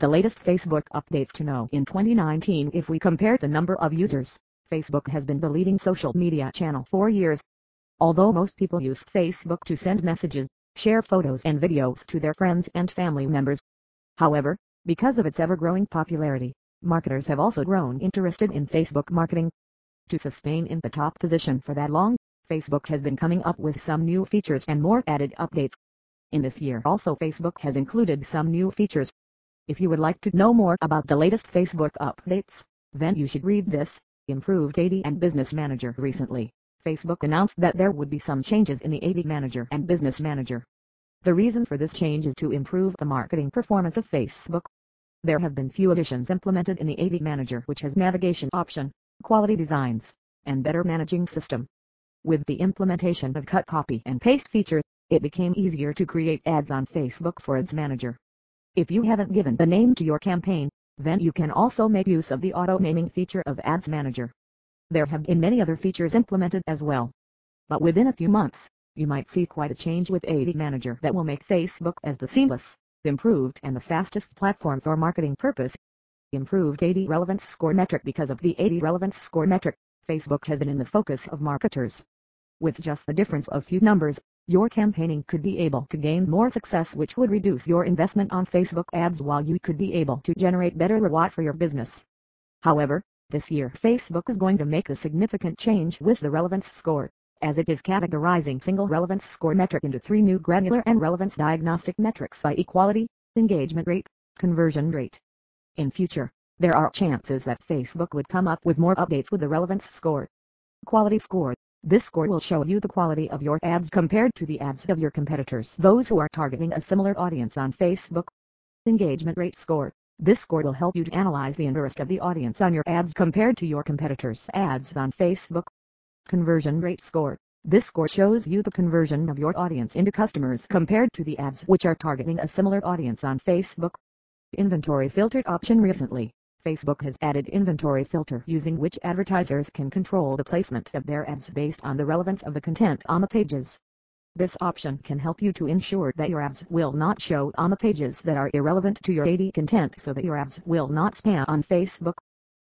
The latest Facebook updates to know in 2019 if we compare the number of users, Facebook has been the leading social media channel for years. Although most people use Facebook to send messages, share photos and videos to their friends and family members. However, because of its ever-growing popularity, marketers have also grown interested in Facebook marketing. To sustain in the top position for that long, Facebook has been coming up with some new features and more added updates. In this year also Facebook has included some new features. If you would like to know more about the latest Facebook updates, then you should read this, Improved AD and Business Manager recently. Facebook announced that there would be some changes in the AD Manager and Business Manager. The reason for this change is to improve the marketing performance of Facebook. There have been few additions implemented in the AD Manager which has navigation option, quality designs, and better managing system. With the implementation of cut copy and paste feature, it became easier to create ads on Facebook for Ads Manager. If you haven't given a name to your campaign, then you can also make use of the auto naming feature of Ads Manager. There have been many other features implemented as well. But within a few months, you might see quite a change with AD Manager that will make Facebook as the seamless, improved and the fastest platform for marketing purpose. Improved AD Relevance Score metric Because of the AD Relevance Score metric, Facebook has been in the focus of marketers. With just the difference of few numbers, your campaigning could be able to gain more success which would reduce your investment on Facebook ads while you could be able to generate better reward for your business. However, this year Facebook is going to make a significant change with the relevance score, as it is categorizing single relevance score metric into three new granular and relevance diagnostic metrics by equality, engagement rate, conversion rate. In future, there are chances that Facebook would come up with more updates with the relevance score. Quality score. This score will show you the quality of your ads compared to the ads of your competitors, those who are targeting a similar audience on Facebook. Engagement rate score. This score will help you to analyze the interest of the audience on your ads compared to your competitors' ads on Facebook. Conversion rate score. This score shows you the conversion of your audience into customers compared to the ads which are targeting a similar audience on Facebook. Inventory filtered option recently. Facebook has added inventory filter using which advertisers can control the placement of their ads based on the relevance of the content on the pages. This option can help you to ensure that your ads will not show on the pages that are irrelevant to your AD content so that your ads will not spam on Facebook.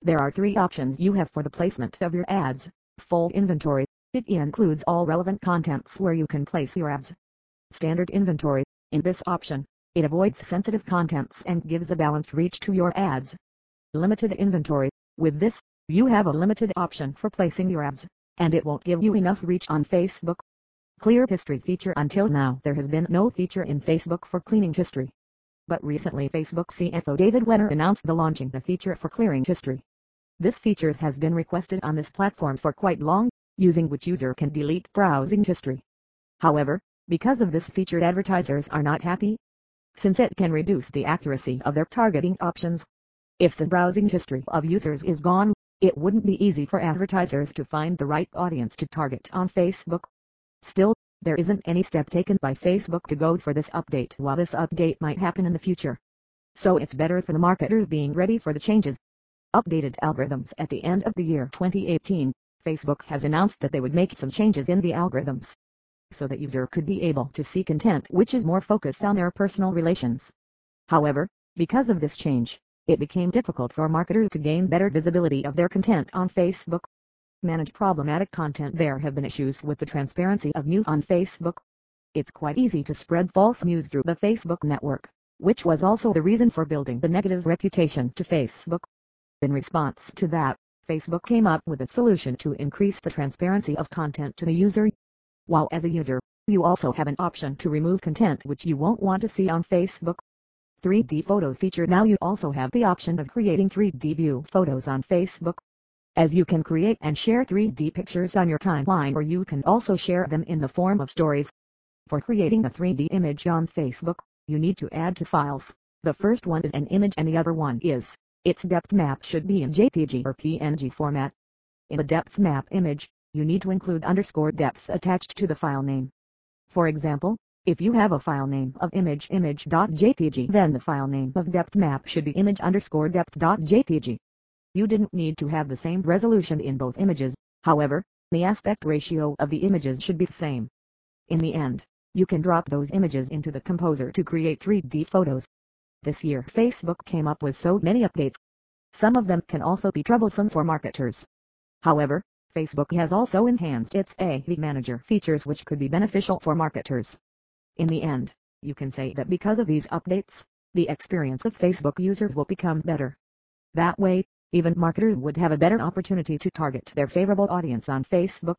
There are three options you have for the placement of your ads. Full inventory. It includes all relevant contents where you can place your ads. Standard inventory. In this option, it avoids sensitive contents and gives a balanced reach to your ads limited inventory. With this, you have a limited option for placing your ads, and it won't give you enough reach on Facebook. Clear history feature Until now there has been no feature in Facebook for cleaning history. But recently Facebook CFO David Wehner announced the launching a feature for clearing history. This feature has been requested on this platform for quite long, using which user can delete browsing history. However, because of this feature advertisers are not happy, since it can reduce the accuracy of their targeting options. If the browsing history of users is gone, it wouldn't be easy for advertisers to find the right audience to target on Facebook. Still, there isn't any step taken by Facebook to go for this update while this update might happen in the future. So it's better for the marketers being ready for the changes. Updated algorithms At the end of the year 2018, Facebook has announced that they would make some changes in the algorithms so that user could be able to see content which is more focused on their personal relations. However, because of this change, it became difficult for marketers to gain better visibility of their content on Facebook. Manage problematic content There have been issues with the transparency of news on Facebook. It's quite easy to spread false news through the Facebook network, which was also the reason for building the negative reputation to Facebook. In response to that, Facebook came up with a solution to increase the transparency of content to the user. While as a user, you also have an option to remove content which you won't want to see on Facebook. 3D photo feature Now you also have the option of creating 3D view photos on Facebook. As you can create and share 3D pictures on your timeline or you can also share them in the form of stories. For creating a 3D image on Facebook, you need to add two files. The first one is an image and the other one is, its depth map should be in JPG or PNG format. In a depth map image, you need to include underscore depth attached to the file name. For example, if you have a file name of image image.jpg then the file name of depth map should be image underscore depth.jpg. You didn't need to have the same resolution in both images, however, the aspect ratio of the images should be the same. In the end, you can drop those images into the composer to create 3D photos. This year Facebook came up with so many updates. Some of them can also be troublesome for marketers. However, Facebook has also enhanced its AD Manager features which could be beneficial for marketers. In the end, you can say that because of these updates, the experience of Facebook users will become better. That way, even marketers would have a better opportunity to target their favorable audience on Facebook.